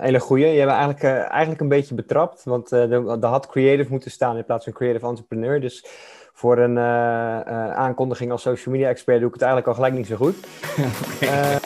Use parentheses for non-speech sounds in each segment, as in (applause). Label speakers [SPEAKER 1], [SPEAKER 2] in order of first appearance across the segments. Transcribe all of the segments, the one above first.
[SPEAKER 1] hele goeie. Je hebt eigenlijk, uh, eigenlijk een beetje betrapt, want uh, er had creative moeten staan in plaats van creative entrepreneur. Dus voor een uh, aankondiging als social media expert doe ik het eigenlijk al gelijk niet zo goed. (laughs) okay.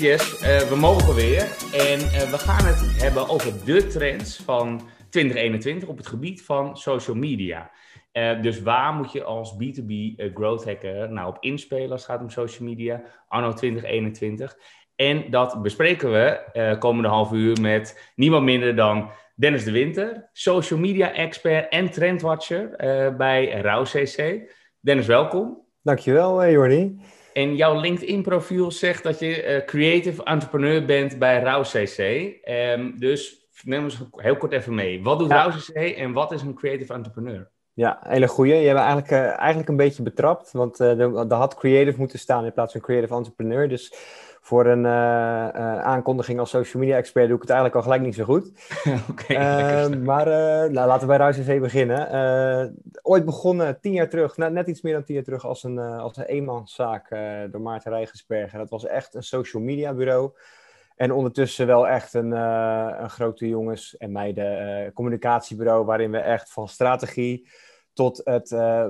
[SPEAKER 2] Yes, uh, we mogen weer. En uh, we gaan het hebben over de trends van 2021 op het gebied van social media. Uh, dus waar moet je als B2B growth hacker nou op inspelen als het gaat om social media anno 2021? En dat bespreken we komende half uur met niemand minder dan Dennis de Winter, social media expert en trendwatcher bij RauCC. Dennis, welkom.
[SPEAKER 1] Dankjewel, Jordi.
[SPEAKER 2] En jouw LinkedIn-profiel zegt dat je uh, creative entrepreneur bent bij RauCC. Um, ehm, dus neem eens heel kort even mee. Wat doet ja. RauCC en wat is een creative entrepreneur?
[SPEAKER 1] Ja, hele goeie. Je hebt eigenlijk, uh, eigenlijk een beetje betrapt, want uh, er, er had creative moeten staan in plaats van creative entrepreneur. Dus voor een uh, uh, aankondiging als social media expert doe ik het eigenlijk al gelijk niet zo goed. (laughs)
[SPEAKER 2] okay,
[SPEAKER 1] uh, maar nou, laten we bij Ruis even beginnen. ooit begonnen, tien jaar terug, net, net iets meer dan tien jaar terug, als een, als een eenmanszaak door Maarten Rijgensbergen. Dat was echt een social media bureau. En ondertussen wel echt een, een grote jongens- en meiden communicatiebureau, waarin we echt van strategie tot het uh,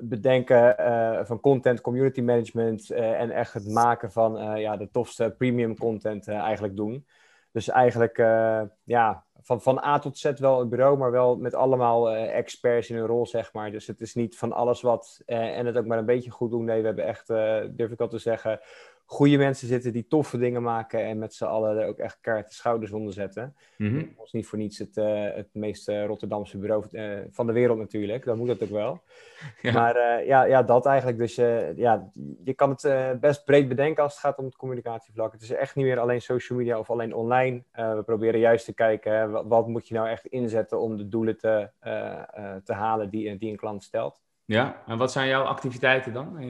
[SPEAKER 1] bedenken uh, van content, community management uh, en echt het maken van ja, de tofste premium content eigenlijk doen. Dus eigenlijk ja, van, van A tot Z wel het bureau, maar wel met allemaal experts in hun rol, zeg maar. Dus het is niet van alles wat en het ook maar een beetje goed doen. Nee, we hebben echt, durf ik al te zeggen, goede mensen zitten die toffe dingen maken en met z'n allen er ook echt kaart schouders onder zetten. Mm -hmm. is niet voor niets het, uh, het meest Rotterdamse bureau uh, van de wereld natuurlijk. Dan moet dat ook wel. Ja. Maar ja, ja, dat eigenlijk. Dus ja, je kan het best breed bedenken als het gaat om het communicatievlak. Het is echt niet meer alleen social media of alleen online. we proberen juist te kijken, wat, wat, moet je nou echt inzetten om de doelen te, te halen die, die een klant stelt.
[SPEAKER 2] Ja, en wat zijn jouw activiteiten dan?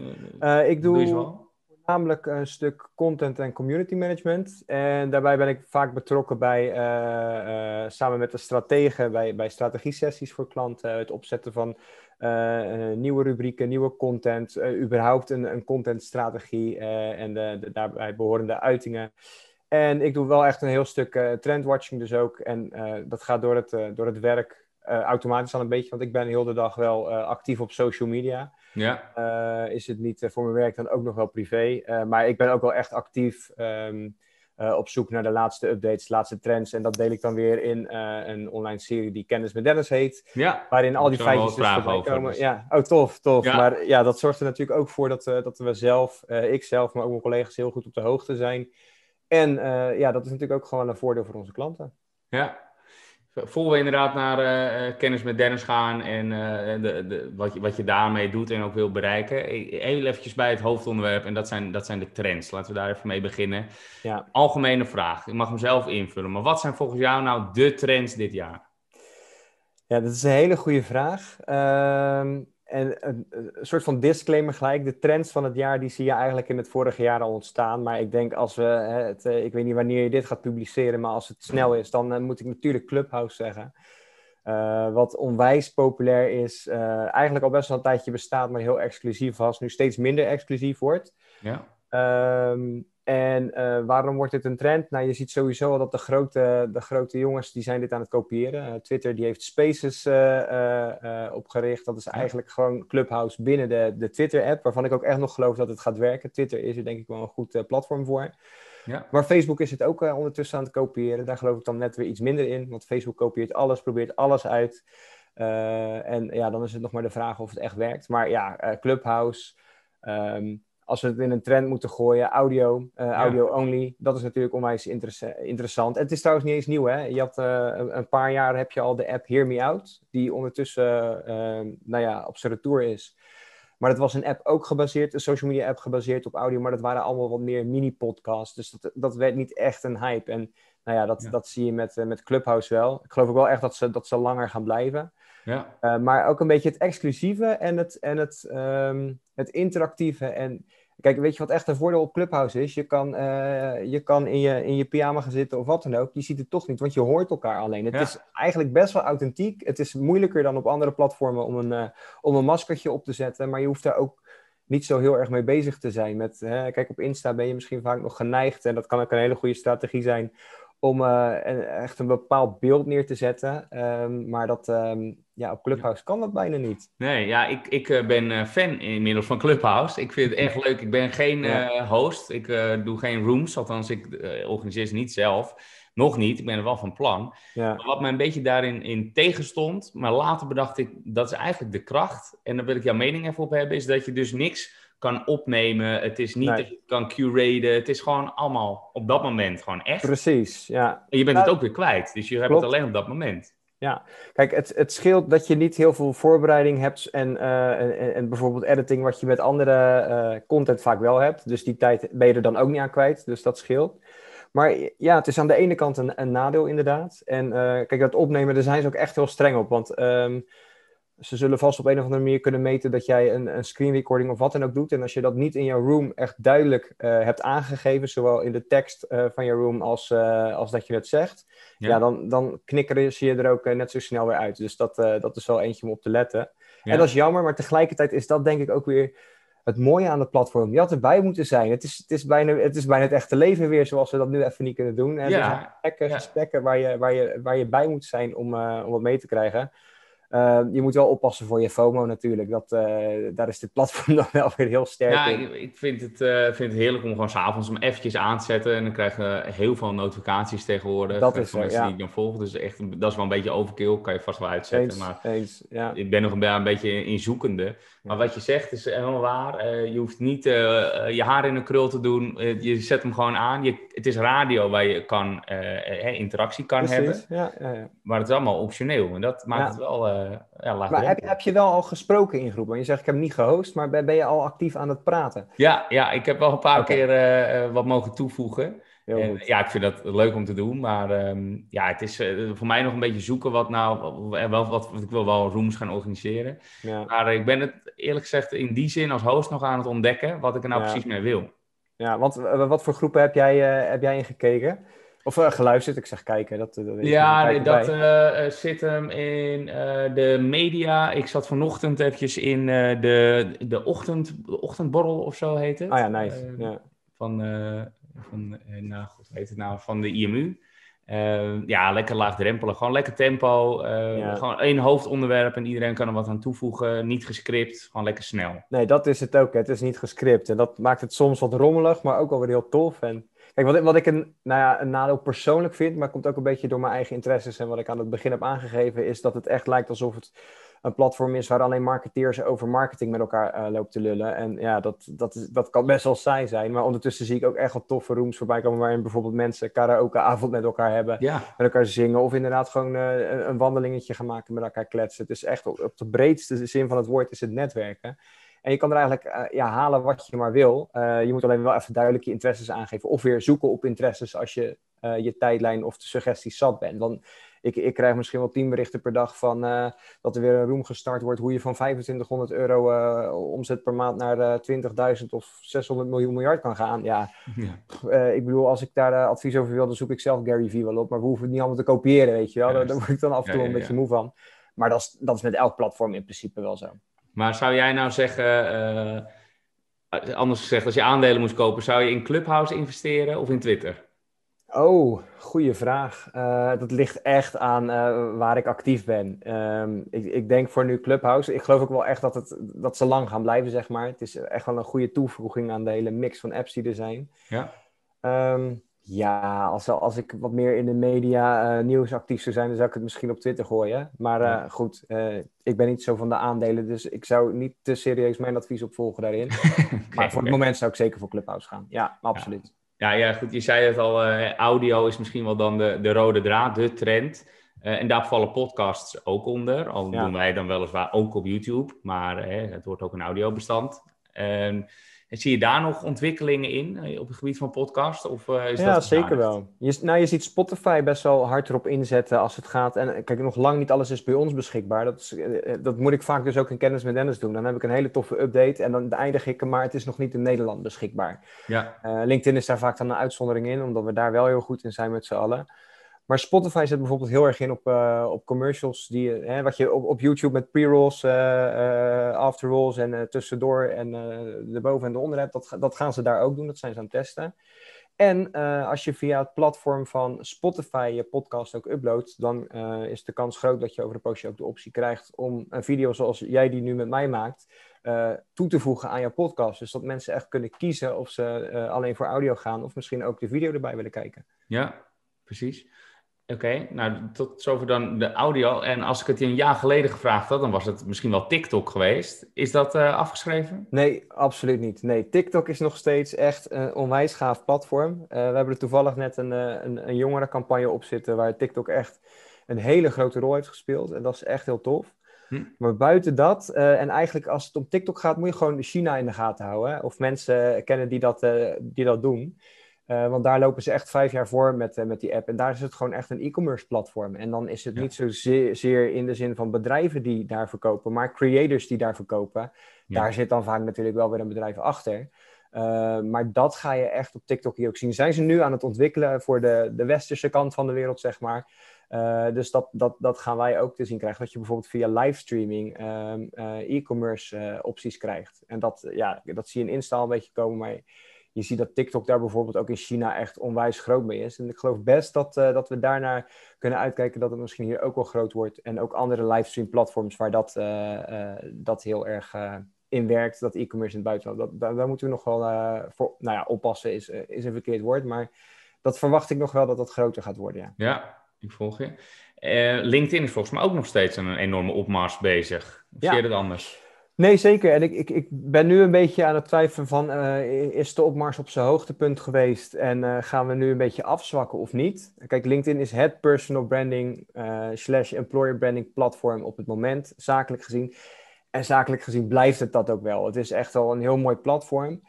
[SPEAKER 1] ik doe... doe namelijk een stuk content en community management. En daarbij ben ik vaak betrokken bij, uh, uh, samen met de strategen, bij, bij strategie-sessies voor klanten. Het opzetten van uh, nieuwe rubrieken, nieuwe content, überhaupt een, een contentstrategie en de, de, daarbij behorende uitingen. En ik doe wel echt een heel stuk trendwatching dus ook. En dat gaat door het, door het werk automatisch al een beetje, want ik ben heel de dag wel actief op social media.
[SPEAKER 2] Ja.
[SPEAKER 1] Uh, is het niet voor mijn werk dan ook nog wel privé. Maar ik ben ook wel echt actief um, op zoek naar de laatste updates, de laatste trends. En dat deel ik dan weer in een online serie die Kennis met Dennis heet.
[SPEAKER 2] Ja.
[SPEAKER 1] Waarin al die feitjes dus voorbij komen. Dus. Ja, oh tof, tof. Ja. Maar ja, dat zorgt er natuurlijk ook voor dat, dat we zelf, ik zelf, maar ook mijn collega's heel goed op de hoogte zijn. En ja, dat is natuurlijk ook gewoon een voordeel voor onze klanten.
[SPEAKER 2] Ja, Voor we inderdaad naar uh, kennis met Dennis gaan en uh, de, de, wat, je, wat je daarmee doet en ook wil bereiken. Even eventjes bij het hoofdonderwerp en dat zijn, dat zijn de trends. Laten we daar even mee beginnen.
[SPEAKER 1] Ja.
[SPEAKER 2] Algemene vraag, ik mag hem zelf invullen. Maar wat zijn volgens jou nou de trends dit jaar?
[SPEAKER 1] Ja, dat is een hele goede vraag. Uh, en een, een, soort van disclaimer gelijk. De trends van het jaar die zie je eigenlijk in het vorige jaar al ontstaan. Maar ik denk als we, het, eh, ik weet niet wanneer je dit gaat publiceren, maar als het snel is, dan uh, moet ik natuurlijk Clubhouse zeggen. Uh, wat onwijs populair is. eigenlijk al best wel een tijdje bestaat, maar heel exclusief was. Nu steeds minder exclusief wordt.
[SPEAKER 2] Ja.
[SPEAKER 1] Um, en uh, waarom wordt dit een trend? Nou, je ziet sowieso al dat de grote, de grote jongens die zijn dit aan het kopiëren. Uh, Twitter die heeft Spaces uh, opgericht. Dat is eigenlijk gewoon Clubhouse binnen de, de Twitter-app, waarvan ik ook echt nog geloof dat het gaat werken. Twitter is er denk ik wel een goed platform voor.
[SPEAKER 2] Ja.
[SPEAKER 1] Maar Facebook is het ook ondertussen aan het kopiëren. Daar geloof ik dan net weer iets minder in, want Facebook kopieert alles, probeert alles uit. en ja, dan is het nog maar de vraag of het echt werkt. Maar ja, Clubhouse... Um, als we het in een trend moeten gooien, audio, uh, audio only, dat is natuurlijk onwijs interessant. En het is trouwens niet eens nieuw, hè? Je had uh, een paar jaar heb je al de app Hear Me Out, die ondertussen, uh, nou ja, op zijn retour is. Maar dat was een app ook gebaseerd, een social media app gebaseerd op audio, maar dat waren allemaal wat meer mini-podcasts. Dus dat, dat werd niet echt een hype. En nou ja, dat, ja. dat zie je met, met Clubhouse wel. Ik geloof ook wel echt dat ze, dat ze langer gaan blijven.
[SPEAKER 2] Ja.
[SPEAKER 1] Maar ook een beetje het exclusieve en het, en het, um, het interactieve. En kijk, weet je wat echt een voordeel op Clubhouse is? Je kan, uh, je kan in, je, in je pyjama gaan zitten of wat dan ook. Je ziet het toch niet, want je hoort elkaar alleen. Het
[SPEAKER 2] Ja.
[SPEAKER 1] is eigenlijk best wel authentiek. Het is moeilijker dan op andere platformen om een, uh, om een maskertje op te zetten. Maar je hoeft daar ook niet zo heel erg mee bezig te zijn. Met, hè, kijk, op Insta ben je misschien vaak nog geneigd. En dat kan ook een hele goede strategie zijn om een, echt een bepaald beeld neer te zetten. Um, maar dat, um, ja, op Clubhouse kan dat bijna niet.
[SPEAKER 2] Nee, ja, ik, ik uh, ben uh, fan inmiddels van Clubhouse. Ik vind het echt leuk. Ik ben geen
[SPEAKER 1] Ja.
[SPEAKER 2] host. Ik doe geen rooms. Althans, ik organiseer ze niet zelf. Nog niet. Ik ben er wel van plan.
[SPEAKER 1] Ja.
[SPEAKER 2] Maar wat mij een beetje daarin in tegenstond, maar later bedacht ik, dat is eigenlijk de kracht. En daar wil ik jouw mening even op hebben, is dat je dus niks kan opnemen. Het is niet
[SPEAKER 1] Nee.
[SPEAKER 2] dat je kan curaten. Het is gewoon allemaal op dat moment gewoon echt.
[SPEAKER 1] Precies, ja.
[SPEAKER 2] En je bent
[SPEAKER 1] Ja.
[SPEAKER 2] het ook weer kwijt. Dus je hebt
[SPEAKER 1] Klopt.
[SPEAKER 2] het alleen op dat moment.
[SPEAKER 1] Kijk, het, het scheelt dat je niet heel veel voorbereiding hebt en, eh, en, en bijvoorbeeld editing, wat je met andere eh, content vaak wel hebt. Dus die tijd ben je er dan ook niet aan kwijt, dus dat scheelt. Maar ja, het is aan de ene kant een, een nadeel inderdaad. En eh, kijk, dat opnemen, daar zijn ze ook echt heel streng op. Want ehm, ze zullen vast op een of andere manier kunnen meten dat jij een, een screen recording of wat dan ook doet. En als je dat niet in jouw room echt duidelijk eh, hebt aangegeven, zowel in de tekst eh, van je room als, eh, als dat je het zegt,
[SPEAKER 2] Ja.
[SPEAKER 1] ja, dan, dan knikkeren ze je er ook net zo snel weer uit. Dus dat, dat is wel eentje om op te letten.
[SPEAKER 2] Ja.
[SPEAKER 1] En dat is jammer, maar tegelijkertijd is dat denk ik ook weer het mooie aan het platform. Je had erbij moeten zijn. Het is, het is, bijna, het is bijna het echte leven weer, zoals we dat nu even niet kunnen doen. En
[SPEAKER 2] Ja,
[SPEAKER 1] er zijn gesprekken,
[SPEAKER 2] ja.
[SPEAKER 1] gesprekken waar, je, waar, je, waar je bij moet zijn om, om wat mee te krijgen. Eh, je moet wel oppassen voor je FOMO natuurlijk. Dat, eh, daar is dit platform (laughs) dan wel weer heel sterk
[SPEAKER 2] Ja,
[SPEAKER 1] in.
[SPEAKER 2] ik, ik vind, het, eh, vind het heerlijk om gewoon s'avonds hem eventjes aan te zetten. En dan krijg je heel veel notificaties tegenwoordig.
[SPEAKER 1] Dat is
[SPEAKER 2] van
[SPEAKER 1] zo,
[SPEAKER 2] mensen
[SPEAKER 1] ja.
[SPEAKER 2] die ik dan volg. Dus echt, dat is wel een beetje overkill. Kan je vast wel uitzetten.
[SPEAKER 1] Eens,
[SPEAKER 2] Maar
[SPEAKER 1] eens, ja.
[SPEAKER 2] ik ben nog een, een beetje in zoekende. Maar wat je zegt is helemaal waar. Eh, je hoeft niet je haar in een krul te doen. Je zet hem gewoon aan. Je, het is radio waar je kan, interactie kan hebben.
[SPEAKER 1] Precies, ja.
[SPEAKER 2] Maar het is allemaal optioneel. En dat maakt het wel eh
[SPEAKER 1] Maar heb, je wel al gesproken in groep? Want je zegt, ik heb niet gehost, maar ben, ben je al actief aan het praten?
[SPEAKER 2] Ja, ja, ik heb wel een paar keer eh, eh, wat mogen toevoegen. En, ja, ik vind dat leuk om te doen, maar ehm, ja, het is voor mij nog een beetje zoeken wat nou, wel, wat, wat, ik wil wel rooms gaan organiseren.
[SPEAKER 1] Ja.
[SPEAKER 2] Maar ik ben het eerlijk gezegd in die zin als host nog aan het ontdekken wat ik er nou
[SPEAKER 1] Ja.
[SPEAKER 2] precies mee wil.
[SPEAKER 1] Ja, want wat voor groepen heb jij, heb jij ingekeken? Of eh, geluisterd, ik zeg kijken. Dat, dat weet je,
[SPEAKER 2] Ja,
[SPEAKER 1] kijken
[SPEAKER 2] dat eh, eh, zit hem in eh, de media. Ik zat vanochtend eventjes in eh, de, de ochtend, ochtendborrel of zo heet het.
[SPEAKER 1] Ah ja, nice.
[SPEAKER 2] Eh,
[SPEAKER 1] ja.
[SPEAKER 2] van, eh, van eh, nou, goed, heet het nou, van de IMU. Eh, ja, lekker laagdrempelig. Gewoon lekker tempo. eh,
[SPEAKER 1] Ja.
[SPEAKER 2] Gewoon één hoofdonderwerp en iedereen kan er wat aan toevoegen. Niet gescript, gewoon lekker snel.
[SPEAKER 1] Nee, dat is het ook. hè. Het is niet gescript. En dat maakt het soms wat rommelig, maar ook wel weer heel tof. En kijk, wat, ik- wat ik een, nou ja, een nadeel persoonlijk vind, maar komt ook een beetje door mijn eigen interesses en wat ik aan het begin heb aangegeven, is dat het echt lijkt alsof het een platform is waar alleen marketeers over marketing met elkaar eh lopen te lullen. En ja, dat, dat, is, dat kan best wel saai zijn. Maar ondertussen zie ik ook echt wel toffe rooms voorbij komen waarin bijvoorbeeld mensen karaokeavond met elkaar hebben.
[SPEAKER 2] Ja,
[SPEAKER 1] met elkaar zingen of inderdaad gewoon eh, een, een wandelingetje gaan maken met elkaar kletsen. Het is echt op, op de breedste zin van het woord is het netwerken. En je kan er eigenlijk eh, ja, halen wat je maar wil. Eh, je moet alleen wel even duidelijk je interesses aangeven. Of weer zoeken op interesses als je eh, je tijdlijn of de suggesties zat bent. Want ik, ik krijg misschien wel tien berichten per dag van dat er weer een room gestart wordt. Hoe je van 2500 euro omzet per maand naar eh 20.000 of 600 miljoen miljard kan gaan. Ja,
[SPEAKER 2] ja.
[SPEAKER 1] ik bedoel, als ik daar advies over wil, dan zoek ik zelf Gary Vee wel op. Maar we hoeven het niet allemaal te kopiëren, weet je wel. Daar,
[SPEAKER 2] Juist.
[SPEAKER 1] daar word ik dan af en toe
[SPEAKER 2] Ja, ja,
[SPEAKER 1] een beetje
[SPEAKER 2] ja.
[SPEAKER 1] moe van. Maar dat is, dat is met elk platform in principe wel zo.
[SPEAKER 2] Maar zou jij nou zeggen, eh, anders gezegd, als je aandelen moest kopen, zou je in Clubhouse investeren of in Twitter?
[SPEAKER 1] Oh, goede vraag. Eh, dat ligt echt aan eh, waar ik actief ben. Ehm, ik, ik denk voor nu Clubhouse. Ik geloof ook wel echt dat, het, dat ze lang gaan blijven, zeg maar. Het is echt wel een goede toevoeging aan de hele mix van apps die er zijn.
[SPEAKER 2] Ja.
[SPEAKER 1] Ehm, ja, als, als ik wat meer in de media eh, nieuws actief zou zijn, dan zou ik het misschien op Twitter gooien. Maar eh,
[SPEAKER 2] Ja.
[SPEAKER 1] goed, eh, ik ben niet zo van de aandelen, dus ik zou niet te serieus mijn advies opvolgen daarin. (laughs) maar voor het moment zou ik zeker voor Clubhouse gaan. Ja, absoluut.
[SPEAKER 2] Ja, ja, goed. Je zei het al, audio is misschien wel dan de, de rode draad, de trend. En daar vallen podcasts ook onder. Al
[SPEAKER 1] Ja.
[SPEAKER 2] doen wij dan weliswaar ook op YouTube, maar het wordt ook een audiobestand. En zie je daar nog ontwikkelingen in op het gebied van podcast? Of, is
[SPEAKER 1] ja,
[SPEAKER 2] dat
[SPEAKER 1] zeker wel. Je, nou, je ziet Spotify best wel hard erop inzetten als het gaat. En kijk, nog lang niet alles is bij ons beschikbaar. Dat, is, dat moet ik vaak dus ook in kennis met Dennis doen. Dan heb ik een hele toffe update en dan eindig ik hem, maar het is nog niet in Nederland beschikbaar.
[SPEAKER 2] Ja.
[SPEAKER 1] LinkedIn is daar vaak dan een uitzondering in, omdat we daar wel heel goed in zijn met z'n allen. Maar Spotify zet bijvoorbeeld heel erg in op, uh, op commercials. Die, hè, wat je op, op YouTube met pre-rolls, uh, uh, after-rolls en tussendoor en de boven en de onder hebt. Dat, dat gaan ze daar ook doen. Dat zijn ze aan het testen. En als je via het platform van Spotify je podcast ook uploadt, dan is de kans groot dat je over een poosje ook de optie krijgt om een video zoals jij die nu met mij maakt, toe te voegen aan je podcast. Dus dat mensen echt kunnen kiezen of ze alleen voor audio gaan of misschien ook de video erbij willen kijken.
[SPEAKER 2] Ja, precies. Oké, nou tot zover dan de audio. En als ik het je een jaar geleden gevraagd had, dan was het misschien wel TikTok geweest. Is dat uh, afgeschreven?
[SPEAKER 1] Nee, absoluut niet. Nee, TikTok is nog steeds echt een onwijs gaaf platform. Uh, we hebben er toevallig net een, uh, een, een jongerencampagne op zitten waar TikTok echt een hele grote rol heeft gespeeld. En dat is echt heel tof. Hm. Maar buiten dat, en eigenlijk als het om TikTok gaat, moet je gewoon China in de gaten houden. Of mensen kennen die dat, die dat doen. Uh, want daar lopen ze echt vijf jaar voor met, uh, met die app. En daar is het gewoon echt een e-commerce platform. En dan is het niet zozeer zeer in de zin van bedrijven die daar verkopen, maar creators die daar verkopen. Ja. Daar zit dan vaak natuurlijk wel weer een bedrijf achter. Uh, maar dat ga je echt op TikTok hier ook zien. Zijn ze nu aan het ontwikkelen voor de, de westerse kant van de wereld, zeg maar. dus dat, dat, dat gaan wij ook te zien krijgen. Dat je bijvoorbeeld via livestreaming ehm, e-commerce opties krijgt. En dat, ja, dat zie je in Insta al een beetje komen, maar je ziet dat TikTok daar bijvoorbeeld ook in China echt onwijs groot mee is. En ik geloof best dat, uh, dat we daarnaar kunnen uitkijken dat het misschien hier ook wel groot wordt. En ook andere livestream platforms waar dat, uh, uh, dat heel erg in werkt, dat e-commerce in het buitenland. Dat, daar, daar, moeten we nog wel voor, nou ja, oppassen is, is een verkeerd woord. Maar dat verwacht ik nog wel dat dat groter gaat worden, ja.
[SPEAKER 2] Ja, ik volg je. LinkedIn is volgens mij ook nog steeds een enorme opmars bezig. Of ja. zie je het anders?
[SPEAKER 1] Nee, zeker. En ik, ik, ik ben nu een beetje aan het twijfelen van... Uh, is de opmars op zijn hoogtepunt geweest... en uh, gaan we nu een beetje afzwakken of niet? Kijk, LinkedIn is het personal branding... Uh, slash employer branding platform op het moment, zakelijk gezien. En zakelijk gezien blijft het dat ook wel. Het is echt wel een heel mooi platform.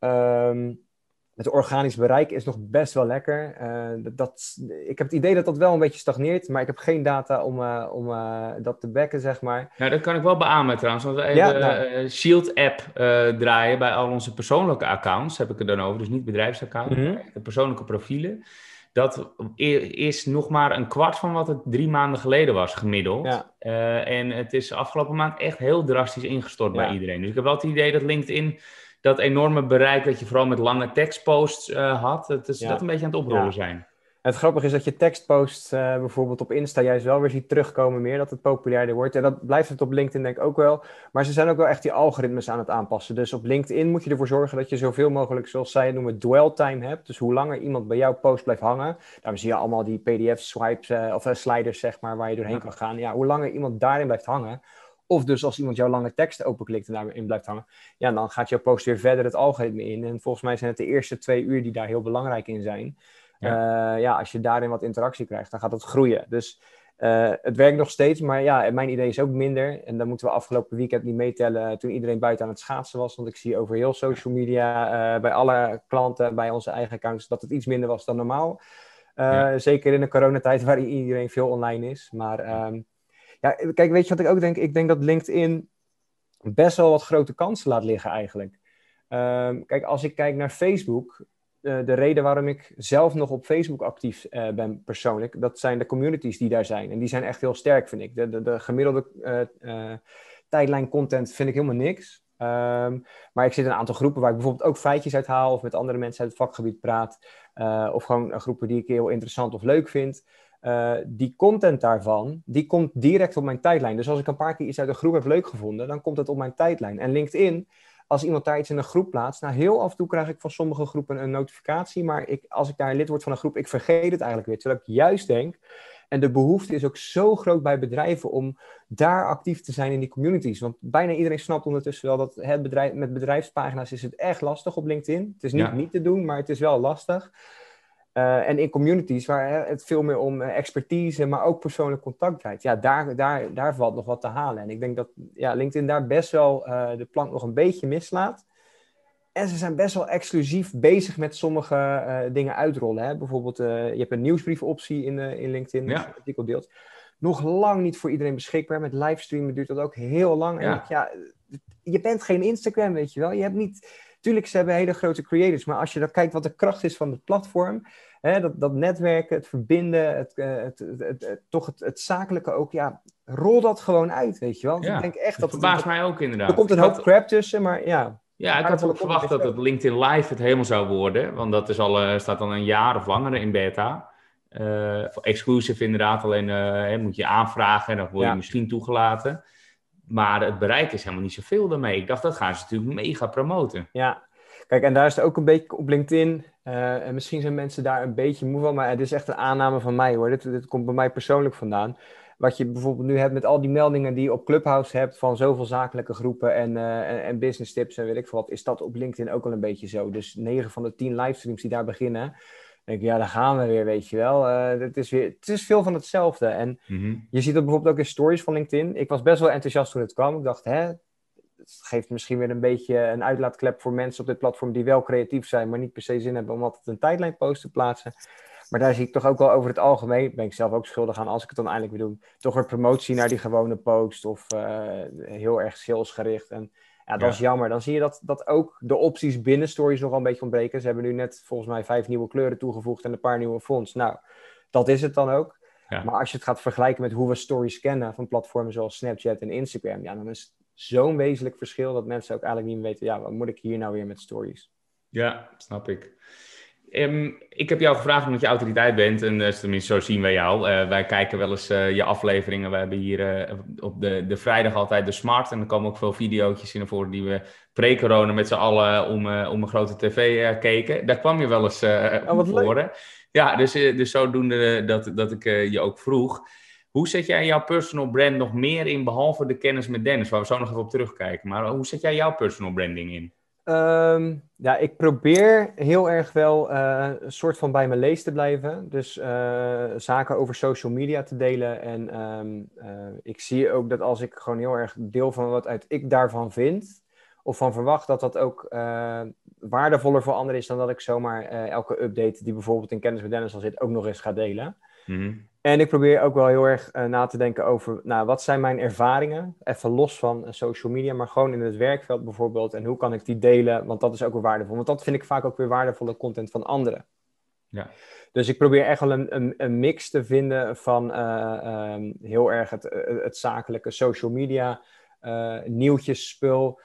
[SPEAKER 1] Um, het organisch bereik is nog best wel lekker. Uh, dat, ik heb het idee dat dat wel een beetje stagneert, maar ik heb geen data om, uh, om uh, dat te backen, zeg maar.
[SPEAKER 2] Ja, dat kan ik wel beamen trouwens. Want we even ja, nou... Shield-app draaien bij al onze persoonlijke accounts, heb ik het dan over. Dus niet bedrijfsaccounts, mm -hmm. maar de persoonlijke profielen. Dat is nog maar een kwart van wat het drie maanden geleden was, gemiddeld. Ja. en het is afgelopen maand echt heel drastisch ingestort ja. bij iedereen. Dus ik heb wel het idee dat LinkedIn dat enorme bereik dat je vooral met lange tekstposts uh, had, dat is ja. dat een beetje aan het oprollen ja. zijn.
[SPEAKER 1] Het grappige is dat je tekstposts uh, bijvoorbeeld op Insta juist wel weer ziet terugkomen meer, dat het populairder wordt. En dat blijft het op LinkedIn denk ik ook wel. Maar ze zijn ook wel echt die algoritmes aan het aanpassen. Dus op LinkedIn moet je ervoor zorgen dat je zoveel mogelijk, zoals zij het noemen, dwell time hebt. Dus hoe langer iemand bij jouw post blijft hangen, daarom zie je allemaal die pdf-swipes uh, of sliders, zeg maar, waar je doorheen ja. kan gaan. Ja, hoe langer iemand daarin blijft hangen, of dus als iemand jouw lange tekst openklikt en daarin blijft hangen, ja, dan gaat jouw post weer verder het algoritme in. En volgens mij zijn het de eerste twee uur die daar heel belangrijk in zijn. Ja, uh, ja als je daarin wat interactie krijgt, dan gaat het groeien. Dus uh, het werkt nog steeds, maar ja, mijn idee is ook minder. En dan moeten we afgelopen weekend niet meetellen toen iedereen buiten aan het schaatsen was. Want ik zie over heel social media, uh, bij alle klanten, bij onze eigen accounts, dat het iets minder was dan normaal. Ja. Zeker in de coronatijd waarin iedereen veel online is. Maar um, ja, kijk, weet je wat ik ook denk? Ik denk dat LinkedIn best wel wat grote kansen laat liggen eigenlijk. Um, kijk, als ik kijk naar Facebook, uh, de reden waarom ik zelf nog op Facebook actief uh, ben persoonlijk, dat zijn de communities die daar zijn. En die zijn echt heel sterk, vind ik. De, de, de gemiddelde uh, tijdlijn content vind ik helemaal niks. Um, maar ik zit in een aantal groepen waar ik bijvoorbeeld ook feitjes uit haal of met andere mensen uit het vakgebied praat. of gewoon groepen die ik heel interessant of leuk vind. Uh, die content daarvan, die komt direct op mijn tijdlijn. Dus als ik een paar keer iets uit een groep heb leuk gevonden, dan komt het op mijn tijdlijn. En LinkedIn, als iemand daar iets in een groep plaatst, nou heel af en toe krijg ik van sommige groepen een notificatie, maar ik, als ik daar lid word van een groep, ik vergeet het eigenlijk weer. Terwijl ik juist denk, en de behoefte is ook zo groot bij bedrijven om daar actief te zijn in die communities. Want bijna iedereen snapt ondertussen wel dat het bedrijf, met bedrijfspagina's is het echt lastig op LinkedIn. Het is niet ja. niet te doen, maar het is wel lastig. Uh, en in communities waar het veel meer om expertise, maar ook persoonlijk contact draait. Ja, daar, daar, daar valt nog wat te halen. En ik denk dat ja, LinkedIn daar best wel uh, de plank nog een beetje mislaat. En ze zijn best wel exclusief bezig met sommige uh, dingen uitrollen. Hè? Bijvoorbeeld, je hebt een nieuwsbriefoptie in, in LinkedIn, ja. als je artikel deelt. Nog lang niet voor iedereen beschikbaar. Met livestreamen duurt dat ook heel lang. Ja. En ja, je bent geen Instagram, weet je wel. Je hebt niet Tuurlijk, ze hebben hele grote creators, maar als je dan kijkt wat de kracht is van het platform, hè, dat, dat netwerken, het verbinden, het, uh, het, het, toch het, zakelijke ook, ja, rol dat gewoon uit, weet je wel.
[SPEAKER 2] Ja,
[SPEAKER 1] ik denk echt dat...
[SPEAKER 2] verbaast mij ook inderdaad.
[SPEAKER 1] Er komt een hoop crap tussen, maar ja...
[SPEAKER 2] Ja, ik had ook verwacht dat het LinkedIn Live het helemaal zou worden, want dat is al, uh, staat dan een jaar of langer in beta. Uh, exclusive inderdaad, alleen uh, moet je aanvragen en dan word je ja. misschien toegelaten. Maar het bereik is helemaal niet zoveel daarmee. Ik dacht, dat gaan ze natuurlijk mega promoten.
[SPEAKER 1] Ja, kijk, en daar is het ook een beetje op LinkedIn. Uh, en misschien zijn mensen daar een beetje moe van, maar het is echt een aanname van mij hoor. Dit, dit komt bij mij persoonlijk vandaan. Wat je bijvoorbeeld nu hebt met al die meldingen die je op Clubhouse hebt van zoveel zakelijke groepen en, uh, en, business tips en weet ik veel wat, is dat op LinkedIn ook wel een beetje zo. Dus 9 van de 10 livestreams die daar beginnen, denk ik, ja, daar gaan we weer, weet je wel. Uh, het, is weer, het is veel van hetzelfde. En
[SPEAKER 2] mm-hmm.
[SPEAKER 1] je ziet dat bijvoorbeeld ook in stories van LinkedIn. Ik was best wel enthousiast toen het kwam. Ik dacht, hè, het geeft misschien weer een beetje een uitlaatklep voor mensen op dit platform die wel creatief zijn, maar niet per se zin hebben om altijd een tijdlijn post te plaatsen. Maar daar zie ik toch ook wel over het algemeen, ben ik zelf ook schuldig aan als ik het dan eindelijk weer doe, toch een promotie naar die gewone post of uh, heel erg salesgericht. En ja, dat is jammer. Dan zie je dat, dat ook de opties binnen stories nog wel een beetje ontbreken. Ze hebben nu net volgens mij vijf nieuwe kleuren toegevoegd en een paar nieuwe fonts. Nou, dat is het dan ook.
[SPEAKER 2] Ja.
[SPEAKER 1] Maar als je het gaat vergelijken met hoe we stories kennen van platformen zoals Snapchat en Instagram, ja, dan is het zo'n wezenlijk verschil dat mensen ook eigenlijk niet meer weten, ja, wat moet ik hier nou weer met stories?
[SPEAKER 2] Ja, snap ik. Um, ik heb jou gevraagd omdat je autoriteit bent, en uh, tenminste zo zien wij jou. Uh, wij kijken wel eens uh, je afleveringen. We hebben hier op de, de vrijdag altijd de Smart. En er komen ook veel video's in naar voren die we pre-corona met z'n allen om, om een grote tv keken. Daar kwam je wel eens
[SPEAKER 1] oh,
[SPEAKER 2] voor. Ja, dus, dus zodoende dat, dat ik je ook vroeg. Hoe zet jij jouw personal brand nog meer in, behalve de kennis met Dennis, waar we zo nog even op terugkijken. Maar hoe zet jij jouw personal branding in?
[SPEAKER 1] Um, ja, ik probeer heel erg wel uh, een soort van bij mijn lees te blijven. Dus uh, zaken over social media te delen. En um, ik zie ook dat als ik gewoon heel erg deel van wat uit ik daarvan vind, of van verwacht, dat dat ook waardevoller voor anderen is dan dat ik zomaar elke update die bijvoorbeeld in Kennis met Dennis al zit, ook nog eens ga delen.
[SPEAKER 2] Mm-hmm.
[SPEAKER 1] En ik probeer ook wel heel erg uh, na te denken over, nou, wat zijn mijn ervaringen? Even los van uh, social media, maar gewoon in het werkveld bijvoorbeeld. En hoe kan ik die delen? Want dat is ook weer waardevol. Want dat vind ik vaak ook weer waardevolle content van anderen.
[SPEAKER 2] Ja.
[SPEAKER 1] Dus ik probeer echt wel een, een, een mix te vinden van uh, um, heel erg het, het zakelijke social media, nieuwtjesspul,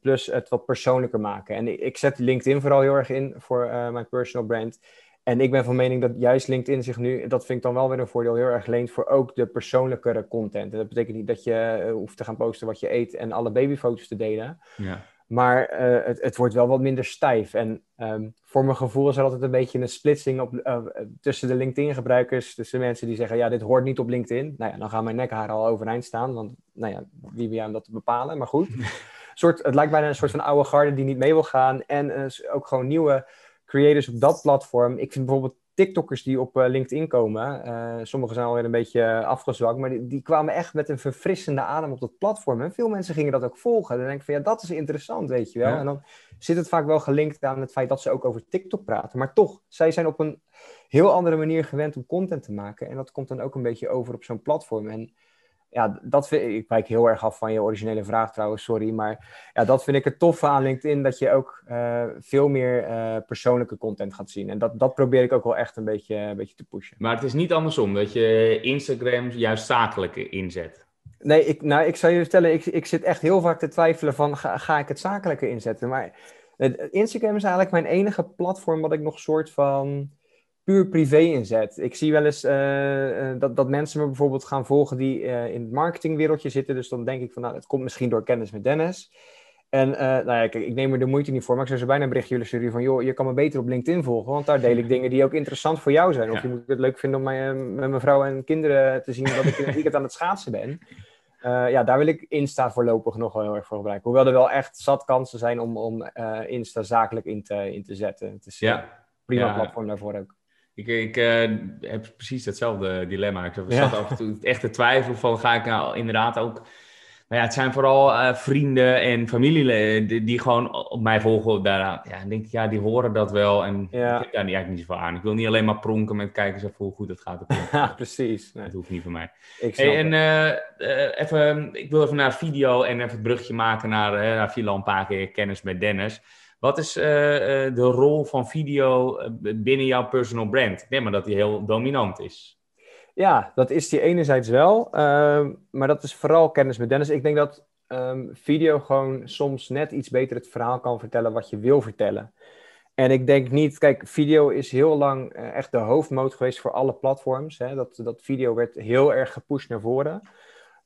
[SPEAKER 1] plus het wat persoonlijker maken. En ik, ik zet LinkedIn vooral heel erg in voor mijn personal brand. En ik ben van mening dat juist LinkedIn zich nu, dat vind ik dan wel weer een voordeel, heel erg leent voor ook de persoonlijkere content. En dat betekent niet dat je uh, hoeft te gaan posten wat je eet en alle babyfoto's te delen.
[SPEAKER 2] Ja.
[SPEAKER 1] Maar uh, het, het, wordt wel wat minder stijf. En um, voor mijn gevoel is er altijd een beetje een splitsing op, uh, tussen de LinkedIn-gebruikers. Tussen mensen die zeggen, ja, dit hoort niet op LinkedIn. Nou ja, dan gaan mijn nekharen al overeind staan. Want, nou ja, wie ben jij om dat te bepalen? Maar goed. (laughs) soort, het lijkt bijna een soort van oude garde die niet mee wil gaan. En ook gewoon nieuwe creators op dat platform. Ik vind bijvoorbeeld TikTokkers die op uh, LinkedIn komen. Uh, sommigen zijn alweer een beetje afgezwakt, maar die, die, kwamen echt met een verfrissende adem op dat platform. En veel mensen gingen dat ook volgen. Dan denk ik van ja, dat is interessant, weet je wel.
[SPEAKER 2] Ja.
[SPEAKER 1] En dan zit het vaak wel gelinkt aan het feit dat ze ook over TikTok praten. Maar toch, zij zijn op een heel andere manier gewend om content te maken. En dat komt dan ook een beetje over op zo'n platform. En ja, dat vind ik, ik wijk heel erg af van je originele vraag trouwens, sorry. Maar ja, dat vind ik het toffe aan LinkedIn, dat je ook uh, veel meer uh, persoonlijke content gaat zien. En dat, dat probeer ik ook wel echt een beetje, een beetje te pushen.
[SPEAKER 2] Maar het is niet andersom, dat je Instagram juist zakelijke inzet.
[SPEAKER 1] Nee, ik, nou, ik zou je vertellen, ik, ik zit echt heel vaak te twijfelen van, ga, ga ik het zakelijke inzetten? Maar Instagram is eigenlijk mijn enige platform wat ik nog soort van puur privé inzet. Ik zie wel eens uh, dat, dat mensen me bijvoorbeeld gaan volgen die uh, in het marketingwereldje zitten. Dus dan denk ik van, nou, het komt misschien door kennis met Dennis. En nou ja, kijk, ik neem er de moeite niet voor, maar ik zou ze bijna een berichtje jullie sturen van, joh, je kan me beter op LinkedIn volgen, want daar deel ik dingen die ook interessant voor jou zijn. Of je moet het leuk vinden om mij, met mijn vrouw en kinderen te zien dat ik in het weekend aan het schaatsen ben. ja, daar wil ik Insta voorlopig nog wel heel erg voor gebruiken. Hoewel er wel echt zat kansen zijn om, om Insta zakelijk in te, in te zetten. Het is,
[SPEAKER 2] ja.
[SPEAKER 1] prima platform daarvoor ook.
[SPEAKER 2] Ik, ik uh, heb precies hetzelfde dilemma. Ik zat af en toe echt te twijfelen van ga ik nou inderdaad ook maar ja, het zijn vooral uh, vrienden en familieleden die, die, gewoon op mij volgen. Daar, ja, denk ik, ja, die horen dat wel. En ja. ik heb daar eigenlijk niet zoveel aan. Ik wil niet alleen maar pronken met kijken of hoe goed het gaat. (laughs)
[SPEAKER 1] Ja, precies.
[SPEAKER 2] Nee. Dat hoeft niet voor mij. Hey, en uh, even, ik wil even naar video en even het brugje maken naar, uh, naar een paar keer kennis met Dennis. Wat is de rol van video binnen jouw personal brand? Ik denk maar dat die heel dominant is.
[SPEAKER 1] Ja, dat is die enerzijds wel. Ehm, maar dat is vooral kennis met Dennis. Ik denk dat um, video gewoon soms net iets beter het verhaal kan vertellen wat je wil vertellen. En ik denk niet, kijk, video is heel lang echt de hoofdmoot geweest voor alle platforms. Hè? Dat, dat video werd heel erg gepusht naar voren.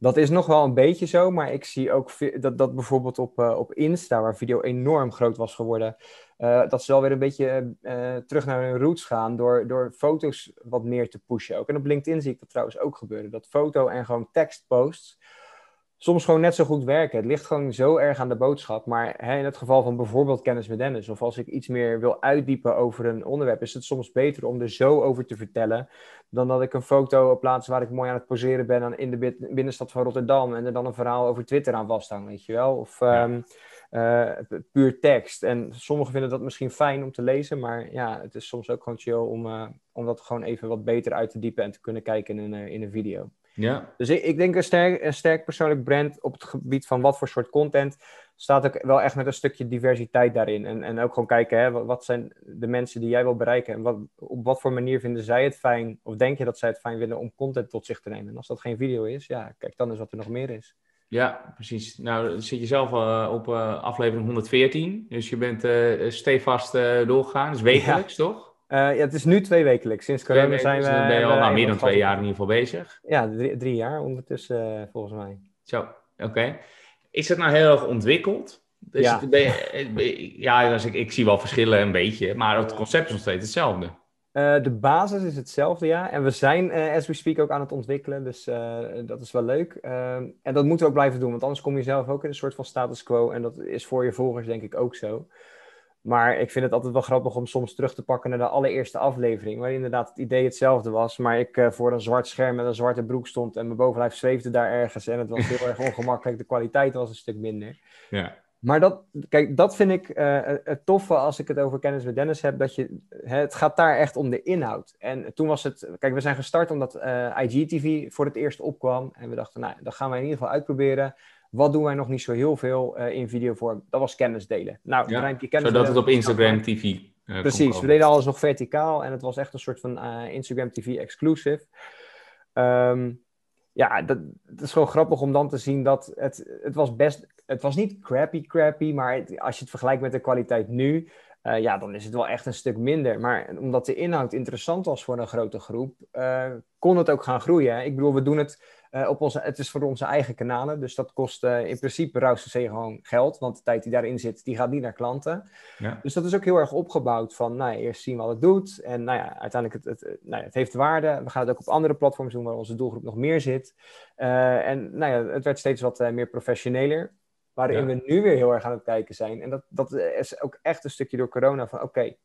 [SPEAKER 1] Dat is nog wel een beetje zo, maar ik zie ook dat, dat bijvoorbeeld op, uh, op Insta, waar video enorm groot was geworden, uh, dat ze wel weer een beetje uh, terug naar hun roots gaan door, door foto's wat meer te pushen ook. En op LinkedIn zie ik dat trouwens ook gebeuren. Dat foto en gewoon tekstposts soms gewoon net zo goed werken. Het ligt gewoon zo erg aan de boodschap. Maar hè, in het geval van bijvoorbeeld kennis met Dennis, of als ik iets meer wil uitdiepen over een onderwerp, is het soms beter om er zo over te vertellen, dan dat ik een foto plaats waar ik mooi aan het poseren ben in de binnenstad van Rotterdam en er dan een verhaal over Twitter aan vasthang, weet je wel. Of um, uh, puur tekst. En sommigen vinden dat misschien fijn om te lezen, maar ja, het is soms ook gewoon chill om, uh, om dat gewoon even wat beter uit te diepen en te kunnen kijken in een, in een video.
[SPEAKER 2] Ja.
[SPEAKER 1] Dus ik, ik denk een sterk, een sterk persoonlijk brand op het gebied van wat voor soort content staat ook wel echt met een stukje diversiteit daarin. En, en ook gewoon kijken, hè, wat, zijn de mensen die jij wil bereiken en wat, op wat voor manier vinden zij het fijn, of denk je dat zij het fijn vinden om content tot zich te nemen. En als dat geen video is, ja, kijk dan eens wat er nog meer is.
[SPEAKER 2] Ja, precies. Nou, zit je zelf uh, op uh, aflevering 114. Dus je bent uh, stevast doorgegaan. Dus wekelijks,
[SPEAKER 1] ja.
[SPEAKER 2] toch?
[SPEAKER 1] Ja, het is nu twee wekelijks. Sinds corona zijn we...
[SPEAKER 2] ben je al nou, meer dan twee jaar in ieder geval bezig.
[SPEAKER 1] Ja, drie, drie jaar ondertussen volgens mij.
[SPEAKER 2] Zo, oké. Is het nou heel erg ontwikkeld? Dus ja. Ben je, ja, dus ik, ik zie wel verschillen een beetje. Maar het concept is nog steeds hetzelfde.
[SPEAKER 1] Uh, de basis is hetzelfde, ja. En we zijn, uh, as we speak, ook aan het ontwikkelen. Dus uh, dat is wel leuk. En dat moeten we ook blijven doen, want anders kom je zelf ook in een soort van status quo. En dat is voor je volgers denk ik ook zo. Maar ik vind het altijd wel grappig om soms terug te pakken naar de allereerste aflevering. Waar inderdaad het idee hetzelfde was. Maar ik voor een zwart scherm met een zwarte broek stond. En mijn bovenlijf zweefde daar ergens. En het was heel (laughs) erg ongemakkelijk. De kwaliteit was een stuk minder.
[SPEAKER 2] Ja.
[SPEAKER 1] Maar dat, kijk, dat vind ik uh, het toffe als ik het over kennis met Dennis heb. Dat je, het gaat daar echt om de inhoud. En toen was het, kijk, we zijn gestart omdat uh, IGTV voor het eerst opkwam. En we dachten, nou, dat gaan wij in ieder geval uitproberen. Wat doen wij nog niet zo heel veel uh, in videovorm? Dat was kennis delen. Nou,
[SPEAKER 2] ja, je kennis zodat het op Instagram TV
[SPEAKER 1] Precies, we deden alles nog verticaal. En het was echt een soort van Instagram TV exclusive. Um, ja, dat, dat, is gewoon grappig om dan te zien dat het, het was best, het was niet crappy crappy, maar als je het vergelijkt met de kwaliteit nu, uh, ja, dan is het wel echt een stuk minder. Maar omdat de inhoud interessant was voor een grote groep, uh, kon het ook gaan groeien. Ik bedoel, we doen het uh, op onze, het is voor onze eigen kanalen, dus dat kost in principe Rouse C gewoon geld, want de tijd die daarin zit, die gaat niet naar klanten.
[SPEAKER 2] Ja.
[SPEAKER 1] Dus dat is ook heel erg opgebouwd van, nou ja, eerst zien wat het doet en nou ja, uiteindelijk het, het, nou ja, het heeft waarde. We gaan het ook op andere platforms doen waar onze doelgroep nog meer zit. en nou ja, het werd steeds wat meer professioneler. Waarin ja. we nu weer heel erg aan het kijken zijn. En dat, dat is ook echt een stukje door corona van oké, okay,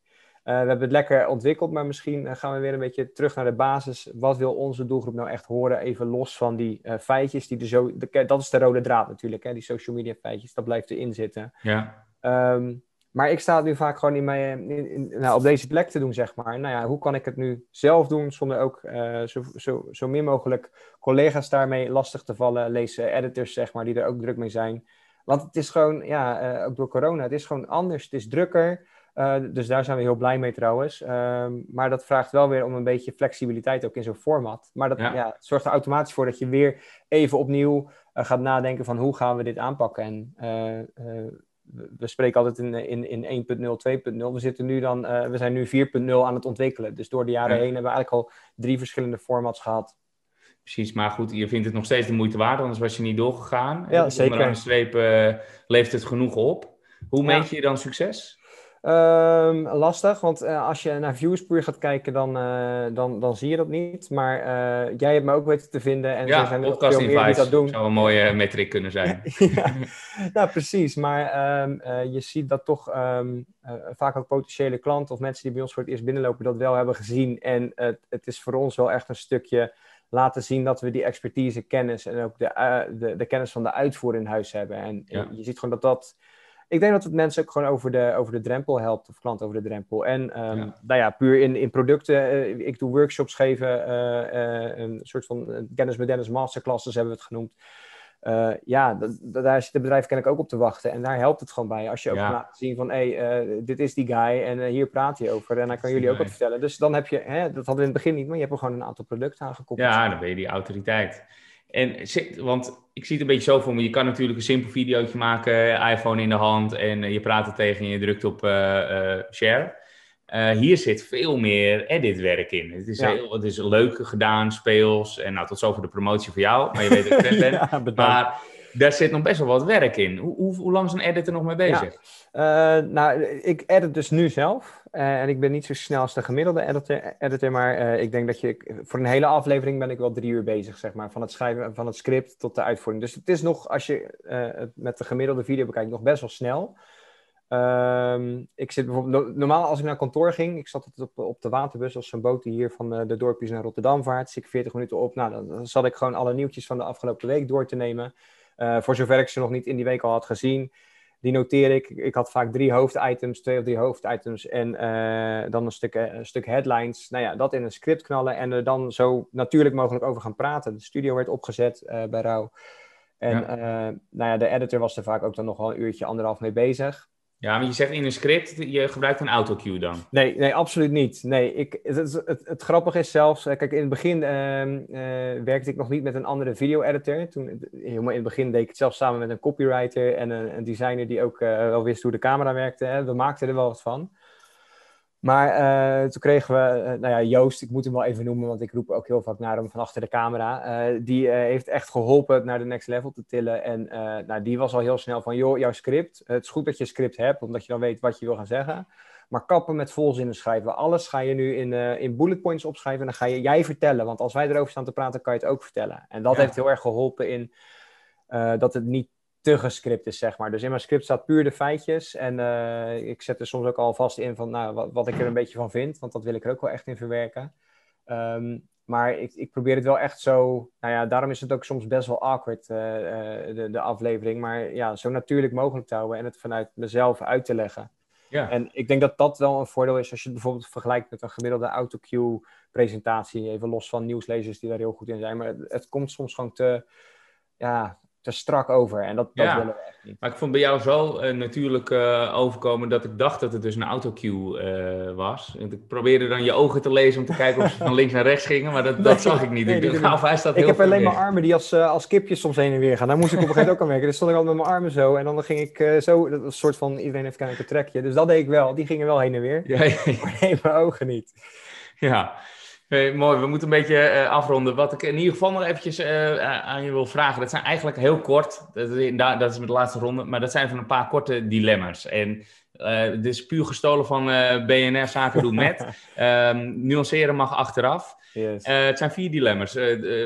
[SPEAKER 1] we hebben het lekker ontwikkeld, maar misschien gaan we weer een beetje terug naar de basis. Wat wil onze doelgroep nou echt horen? Even los van die uh, feitjes, die er zo, de, dat is de rode draad natuurlijk, hè? die social media feitjes, dat blijft erin zitten.
[SPEAKER 2] Ja.
[SPEAKER 1] Um, maar ik sta het nu vaak gewoon in mijn, in, in, nou, op deze plek te doen, zeg maar. Nou ja, hoe kan ik het nu zelf doen zonder ook uh, zo, zo, zo min mogelijk collega's daarmee lastig te vallen? Lees editors, zeg maar, die er ook druk mee zijn. Want het is gewoon, ja, uh, ook door corona, het is gewoon anders. Het is drukker. Uh, dus daar zijn we heel blij mee trouwens. Um, maar dat vraagt wel weer om een beetje flexibiliteit ook in zo'n format. Maar dat ja. Ja, het zorgt er automatisch voor dat je weer even opnieuw uh, gaat nadenken van hoe gaan we dit aanpakken. En we spreken altijd in, in, in 1.0, 2.0. We, zitten nu dan, we zijn nu 4.0 aan het ontwikkelen. Dus door de jaren ja. heen hebben we eigenlijk al drie verschillende formats gehad.
[SPEAKER 2] Precies, maar goed, je vindt het nog steeds de moeite waard, anders was je niet doorgegaan.
[SPEAKER 1] Ja, zeker.
[SPEAKER 2] Onder streep levert het genoeg op. Hoe meet je dan succes?
[SPEAKER 1] Um, lastig, want uh, als je naar views puur gaat kijken, dan, uh, dan, dan zie je dat niet. Maar uh, jij hebt me ook weten te vinden. En
[SPEAKER 2] ja,
[SPEAKER 1] er zijn
[SPEAKER 2] podcast
[SPEAKER 1] veel meer die dat doen.
[SPEAKER 2] zou een mooie metric kunnen zijn. (laughs)
[SPEAKER 1] ja, nou, precies. Maar um, je ziet dat toch um, vaak ook potentiële klanten of mensen die bij ons voor het eerst binnenlopen, dat wel hebben gezien. En het is voor ons wel echt een stukje laten zien dat we die expertise, kennis en ook de, de, de kennis van de uitvoer in huis hebben. En ja. je ziet gewoon dat dat ik denk dat het mensen ook gewoon over de, over de drempel helpt, of klanten over de drempel. En um, ja. nou ja, puur in, in producten. Uh, ik doe workshops geven, uh, uh, een soort van kennis met Dennis masterclasses hebben we het genoemd. ja, daar zit het bedrijf kennelijk ook op te wachten. En daar helpt het gewoon bij. Als je ook ja. laat zien van, hé, hey, dit is die guy en hier praat hij over. En dan kan jullie ook wat vertellen. Dus dan heb je, hè, dat hadden we in het begin niet, maar je hebt er gewoon een aantal producten aangekoppeld.
[SPEAKER 2] Ja, dan ben je die autoriteit. En, want ik zie het een beetje zo voor me. Je kan natuurlijk een simpel videootje maken, iPhone in de hand en je praat er tegen en je drukt op uh, uh, share. Uh, hier zit veel meer editwerk in. Het is, ja. heel, het is leuk gedaan, speels. En nou, tot zover de promotie voor jou. Maar je weet dat ik (laughs) fan ben. ja, maar daar zit nog best wel wat werk in. Hoe, hoe, hoe lang is een editor nog mee bezig?
[SPEAKER 1] Ja. nou, ik edit dus nu zelf. Uh, en ik ben niet zo snel als de gemiddelde editor, editor maar uh, ik denk dat je... Voor een hele aflevering ben ik wel drie uur bezig, zeg maar. Van het schrijven van het script tot de uitvoering. Dus het is nog, als je het met de gemiddelde video bekijkt, nog best wel snel. Um, ik zit bijvoorbeeld... Normaal als ik naar kantoor ging, ik zat op, op de waterbus als zo'n boot die hier van de dorpjes naar Rotterdam vaart. Zit ik 40 minuten op. Nou, dan, dan zat ik gewoon alle nieuwtjes van de afgelopen week door te nemen. Voor zover ik ze nog niet in die week al had gezien die noteer ik. Ik had vaak drie hoofditems, twee of drie hoofditems en uh, dan een stuk, een stuk headlines. Nou ja, dat in een script knallen en er dan zo natuurlijk mogelijk over gaan praten. De studio werd opgezet bij Rauw. En ja. nou ja, de editor was er vaak ook dan nog wel een uurtje, anderhalf mee bezig.
[SPEAKER 2] Ja, maar je zegt in een script, je gebruikt een autocue dan?
[SPEAKER 1] Nee, nee, absoluut niet. Nee, ik, het, het, grappige is zelfs, kijk, in het begin uh, uh, werkte ik nog niet met een andere video-editor. Toen, helemaal in het begin deed ik het zelf samen met een copywriter en een, een designer die ook wel wist hoe de camera werkte. Hè. We maakten er wel wat van. Maar uh, toen kregen we, uh, nou ja, Joost, ik moet hem wel even noemen, want ik roep ook heel vaak naar hem van achter de camera. Uh, die heeft echt geholpen het naar de next level te tillen. En nou, die was al heel snel van, joh, jouw script, het is goed dat je een script hebt, omdat je dan weet wat je wil gaan zeggen. Maar kappen met volzinnen schrijven. Alles ga je nu in, in bullet points opschrijven en dan ga je jij vertellen. Want als wij erover staan te praten, kan je het ook vertellen. En dat ja. heeft heel erg geholpen in dat het niet te gescript is, zeg maar. Dus in mijn script staat puur de feitjes. En uh, ik zet er soms ook al vast in van nou, wat, wat, ik er een beetje van vind. Want dat wil ik er ook wel echt in verwerken. Um, maar ik, ik, probeer het wel echt zo... Nou ja, daarom is het ook soms best wel awkward, uh, uh, de, de, aflevering. Maar ja, zo natuurlijk mogelijk te houden en het vanuit mezelf uit te leggen. Ja. En ik denk dat dat wel een voordeel is als je het bijvoorbeeld vergelijkt met een gemiddelde autocue presentatie. Even los van nieuwslezers die daar heel goed in zijn. Maar het, het komt soms gewoon te... Ja, te strak over. En dat, dat
[SPEAKER 2] ja,
[SPEAKER 1] willen we echt niet.
[SPEAKER 2] Maar ik vond bij jou zo uh, natuurlijk uh, overkomen dat ik dacht dat het dus een autocue uh, was. En ik probeerde dan je ogen te lezen om te kijken of ze (laughs) van links naar rechts gingen, maar dat, nee, dat zag ik niet. Nee, ik, dacht, hij staat
[SPEAKER 1] ik heb alleen mijn armen die als, als kipjes soms heen en weer gaan. Daar moest ik op een gegeven moment ook aan werken. Dus stond ik altijd met mijn armen zo en dan ging ik zo, dat was een soort van, iedereen heeft kennelijk een trekje. Dus dat deed ik wel. Die gingen wel heen en weer. Ja, ja. (laughs) Maar nee, mijn ogen niet.
[SPEAKER 2] Ja, Hey, mooi, we moeten een beetje uh, afronden. Wat ik in ieder geval nog eventjes uh, aan je wil vragen, dat zijn eigenlijk heel kort, dat is, dat is met de laatste ronde, maar dat zijn van een paar korte dilemma's. En uh, dit is puur gestolen van BNR Zaken doen met. um, (laughs) nuanceren mag achteraf. Yes. het zijn vier dilemma's,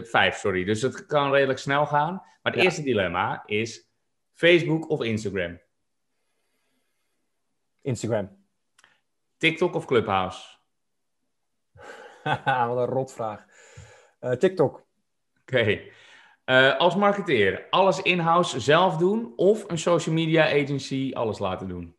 [SPEAKER 2] vijf, sorry, dus het kan redelijk snel gaan. Maar het ja. eerste dilemma is Facebook of Instagram?
[SPEAKER 1] Instagram.
[SPEAKER 2] TikTok of Clubhouse? (laughs)
[SPEAKER 1] Wat een rotvraag. Uh, TikTok.
[SPEAKER 2] Oké. Okay. Uh, als marketeer, alles in-house zelf doen of een social media agency alles laten doen?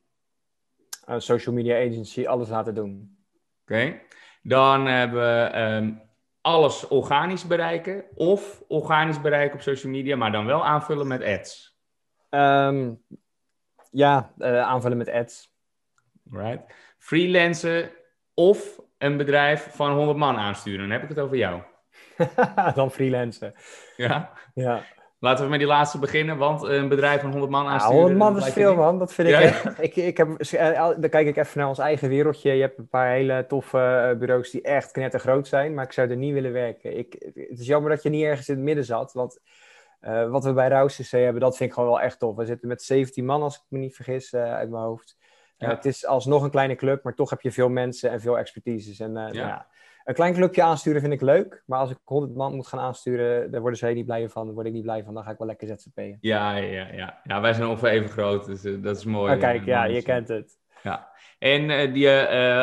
[SPEAKER 1] Een social media agency alles laten doen.
[SPEAKER 2] Oké. Okay. Dan hebben we um, alles organisch bereiken of organisch bereiken op social media, maar dan wel aanvullen met ads.
[SPEAKER 1] Um, ja, uh, aanvullen met ads.
[SPEAKER 2] Right. Freelancen of een bedrijf van 100 man aansturen. Dan heb ik het over jou. (laughs)
[SPEAKER 1] dan freelancen.
[SPEAKER 2] Ja?
[SPEAKER 1] Ja.
[SPEAKER 2] Laten we met die laatste beginnen, want een bedrijf van 100 man aansturen...
[SPEAKER 1] Ja, 100 man is veel, man. Dat vind ik, ja, ik, ik heb, Dan kijk ik even naar ons eigen wereldje. Je hebt een paar hele toffe eh, bureaus die echt knettergroot zijn, maar ik zou er niet willen werken. Ik, het is jammer dat je niet ergens in het midden zat, want uh, wat we bij Rauw CC hebben, dat vind ik gewoon wel echt tof. We zitten met 17 man, als ik me niet vergis, uh, uit mijn hoofd. Ja. het is alsnog een kleine club, maar toch heb je veel mensen en veel expertises. En ja. ja. een klein clubje aansturen vind ik leuk, maar als ik 100 man moet gaan aansturen, daar worden ze niet blij van. Daar word ik niet blij van, dan ga ik wel lekker ZZP'en.
[SPEAKER 2] Ja, ja, ja. ja, wij zijn ongeveer even groot, dus dat is mooi.
[SPEAKER 1] Oh, kijk, ja, je kent het.
[SPEAKER 2] Ja. En uh, die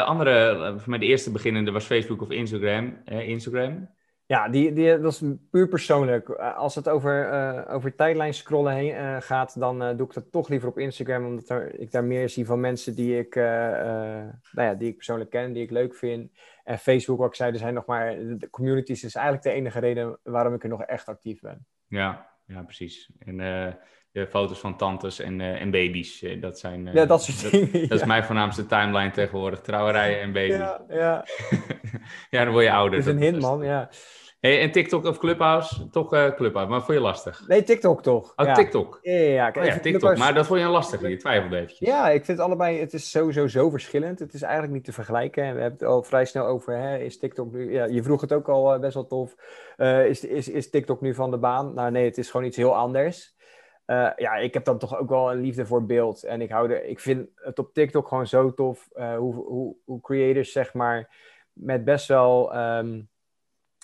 [SPEAKER 2] andere, voor mij de eerste beginnende was Facebook of Instagram. Instagram.
[SPEAKER 1] Ja, die, die, dat is puur persoonlijk. Als het over, uh, over tijdlijn scrollen heen, uh, gaat, dan uh, doe ik dat toch liever op Instagram. Omdat er, ik daar meer zie van mensen die ik, nou ja, die ik persoonlijk ken, die ik leuk vind. En Facebook, wat ik zei, er zijn nog maar... De communities is eigenlijk de enige reden waarom ik er nog echt actief ben.
[SPEAKER 2] Ja, ja precies. En de foto's van tantes en, en baby's, dat zijn...
[SPEAKER 1] ja, dat soort dingen.
[SPEAKER 2] Dat, is mijn voornaamste timeline tegenwoordig. Trouwerijen en baby's.
[SPEAKER 1] Ja, ja. (laughs)
[SPEAKER 2] ja, dan word je ouder.
[SPEAKER 1] Dat is een hint, man, ja.
[SPEAKER 2] Hey, en TikTok of Clubhouse? Toch uh, Clubhouse, maar vond je lastig?
[SPEAKER 1] Nee, TikTok toch.
[SPEAKER 2] Oh, TikTok?
[SPEAKER 1] Ja, ja,
[SPEAKER 2] kijk, oh, ja TikTok. Maar dat vond je lastig, je twijfelde eventjes.
[SPEAKER 1] Ja, ik vind het allebei, het is sowieso zo verschillend. Het is eigenlijk niet te vergelijken. We hebben het al vrij snel over, hè, is TikTok nu... Ja, je vroeg het ook al uh, best wel tof. Uh, is, is, is TikTok nu van de baan? Nou nee, het is gewoon iets heel anders. ja, ik heb dan toch ook wel een liefde voor beeld. En ik, hou er, ik vind het op TikTok gewoon zo tof hoe, hoe, hoe creators, zeg maar, met best wel... Um,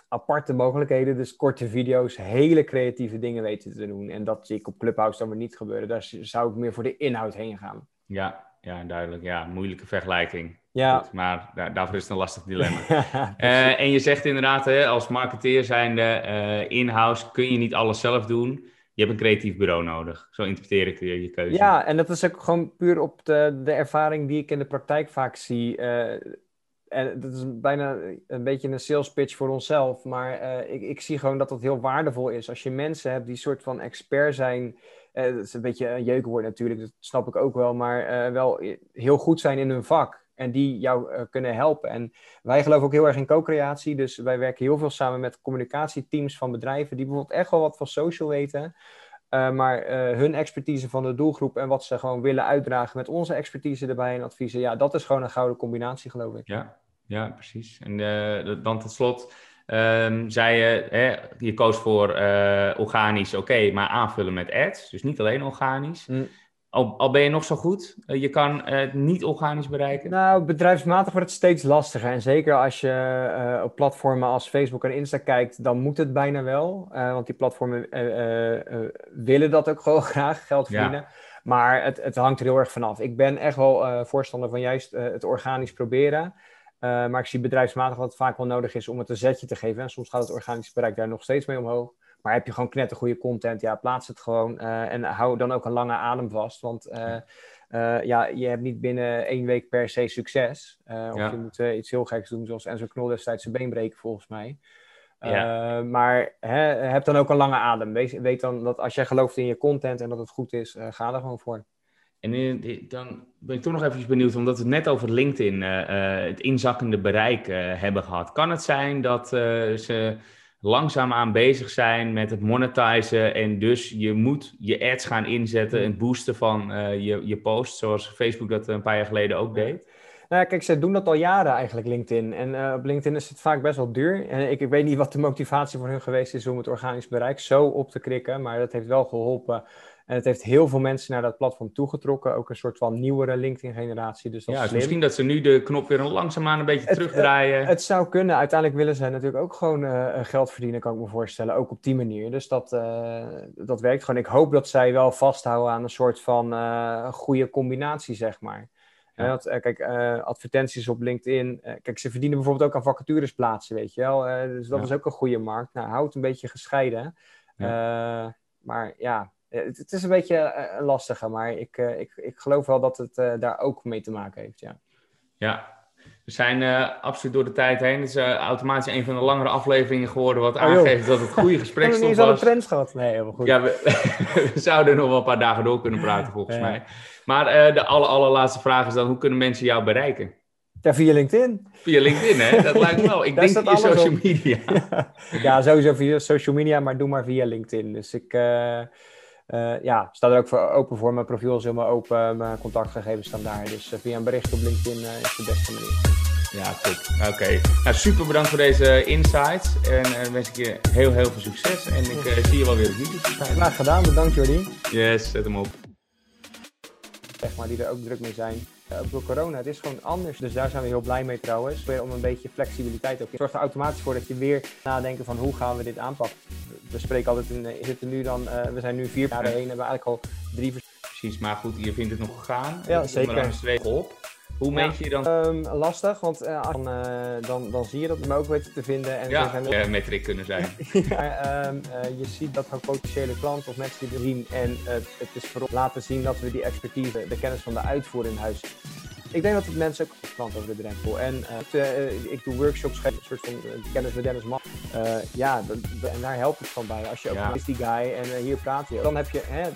[SPEAKER 1] aparte mogelijkheden. Dus korte video's, hele creatieve dingen weten te doen. En dat zie ik op Clubhouse dan weer niet gebeuren. Daar zou ik meer voor de inhoud heen gaan.
[SPEAKER 2] Ja, ja duidelijk. Ja, moeilijke vergelijking.
[SPEAKER 1] Ja.
[SPEAKER 2] maar daar, daarvoor is het een lastig dilemma. uh, (laughs) en je zegt inderdaad, hè, als marketeer zijnde uh, in-house kun je niet alles zelf doen. Je hebt een creatief bureau nodig. Zo interpreteer ik je, je keuze.
[SPEAKER 1] Ja, en dat is ook gewoon puur op de, de ervaring die ik in de praktijk vaak zie. Uh, en dat is bijna een beetje een sales pitch voor onszelf. Maar uh, ik, ik, zie gewoon dat dat heel waardevol is. Als je mensen hebt die soort van expert zijn. Uh, dat is een beetje een jeukwoord natuurlijk, dat snap ik ook wel. Maar uh, wel heel goed zijn in hun vak. En die jou kunnen helpen. En wij geloven ook heel erg in co-creatie. Dus wij werken heel veel samen met communicatieteams van bedrijven. Die bijvoorbeeld echt wel wat van social weten. Uh, maar uh, hun expertise van de doelgroep en wat ze gewoon willen uitdragen met onze expertise erbij en adviezen, ja, dat is gewoon een gouden combinatie, geloof ik.
[SPEAKER 2] Ja, ja precies. En uh, dan tot slot, um, zei je, hè, je koos voor organisch, oké, maar aanvullen met ads, dus niet alleen organisch. Mm. Al, al, ben je nog zo goed, uh, je kan het niet organisch bereiken?
[SPEAKER 1] Nou, bedrijfsmatig wordt het steeds lastiger. En zeker als je uh, op platformen als Facebook en Insta kijkt, dan moet het bijna wel. Uh, want die platformen willen dat ook (laughs) gewoon graag, geld verdienen. Ja. Maar het, het, hangt er heel erg vanaf. Ik ben echt wel voorstander van juist het organisch proberen. maar ik zie bedrijfsmatig dat het vaak wel nodig is om het een zetje te geven. En soms gaat het organisch bereik daar nog steeds mee omhoog. Maar heb je gewoon knettergoede content, ja, plaats het gewoon. Uh, en hou dan ook een lange adem vast. Want uh, uh, ja, je hebt niet binnen één week per se succes. of ja. je moet iets heel geks doen, zoals Enzo Knol destijds zijn been breken, volgens mij. Ja. maar hè, heb dan ook een lange adem. Weet, weet, dan dat als jij gelooft in je content en dat het goed is, ga er gewoon voor.
[SPEAKER 2] En dan ben ik toch nog even benieuwd, omdat we het net over LinkedIn, het inzakkende bereik hebben gehad. Kan het zijn dat ze langzaamaan bezig zijn met het monetizen. En dus je moet je ads gaan inzetten en boosten van uh, je, je posts, zoals Facebook dat een paar jaar geleden ook deed.
[SPEAKER 1] Nou kijk, ze doen dat al jaren eigenlijk, LinkedIn. En uh, op LinkedIn is het vaak best wel duur. En ik, ik, weet niet wat de motivatie voor hun geweest is om het organisch bereik zo op te krikken. Maar dat heeft wel geholpen en het heeft heel veel mensen naar dat platform toegetrokken. Ook een soort van nieuwere LinkedIn-generatie. Dus dat
[SPEAKER 2] ja,
[SPEAKER 1] is
[SPEAKER 2] misschien dat ze nu de knop weer langzaamaan een beetje terugdraaien.
[SPEAKER 1] Het, het, zou kunnen. Uiteindelijk willen ze natuurlijk ook gewoon uh, geld verdienen, kan ik me voorstellen. Ook op die manier. Dus dat, uh, dat werkt gewoon. Ik hoop dat zij wel vasthouden aan een soort van uh, goede combinatie, zeg maar. Ja. Dat, kijk, advertenties op LinkedIn. kijk, ze verdienen bijvoorbeeld ook aan vacatures plaatsen, weet je wel. dus dat ja. is ook een goede markt. Nou, houd een beetje gescheiden. Ja. maar ja, het, het, is een beetje lastiger, maar ik, uh, ik, ik geloof wel dat het daar ook mee te maken heeft. Ja,
[SPEAKER 2] ja. we zijn absoluut door de tijd heen. Het is automatisch een van de langere afleveringen geworden, wat oh, aangeeft dat het goede (laughs) gesprekstof was. We hebben
[SPEAKER 1] niet trends gehad. Nee, helemaal goed.
[SPEAKER 2] Ja, we, (laughs) we, zouden nog wel een paar dagen door kunnen praten, volgens ja. mij. Maar de aller, allerlaatste vraag is dan, hoe kunnen mensen jou bereiken?
[SPEAKER 1] Ja, via LinkedIn.
[SPEAKER 2] Via LinkedIn, hè? Dat lijkt wel. Ik (laughs) denk via social op. media.
[SPEAKER 1] Ja. ja, sowieso via social media, maar doe maar via LinkedIn. Dus ik... Uh, ja, staat er ook voor, open voor. Mijn profiel is helemaal open. Mijn contactgegevens staan daar. Dus uh, via een bericht op LinkedIn uh, is de beste manier.
[SPEAKER 2] Ja, top. Oké. Nou, super bedankt voor deze insights. En wens ik je heel, heel veel succes. En ik zie je wel weer op YouTube.
[SPEAKER 1] Graag gedaan. Bedankt, Jordi.
[SPEAKER 2] Yes, zet hem op.
[SPEAKER 1] Zeg maar, die er ook druk mee zijn. Door corona. Het is gewoon anders. Dus daar zijn we heel blij mee trouwens. Weer om een beetje flexibiliteit ook. Het zorgt er automatisch voor dat je weer nadenken van hoe gaan we dit aanpakken. We spreken altijd in, zitten nu dan, uh, we zijn nu vier jaar heen, hebben we eigenlijk al drie
[SPEAKER 2] Precies, maar goed, je vindt het nog gegaan.
[SPEAKER 1] Ja, zeker.
[SPEAKER 2] op. Hoe meet je dan?
[SPEAKER 1] Um, lastig, want uh, dan, uh, dan, dan zie je dat het ook weten te vinden.
[SPEAKER 2] En ja, zijn er... metric kunnen zijn. (laughs)
[SPEAKER 1] ja, um, uh, je ziet dat van potentiële klanten of mensen die zien. En het is vooral laten zien dat we die expertise, de kennis van de uitvoer in huis ik denk dat het mensen ook klant over de drempel. En ik doe workshops, een soort van kennis met Dennis Man. ja, en daar helpt het van bij. Als je ook ja. is die guy en hier praat je. Dan heb je, hè,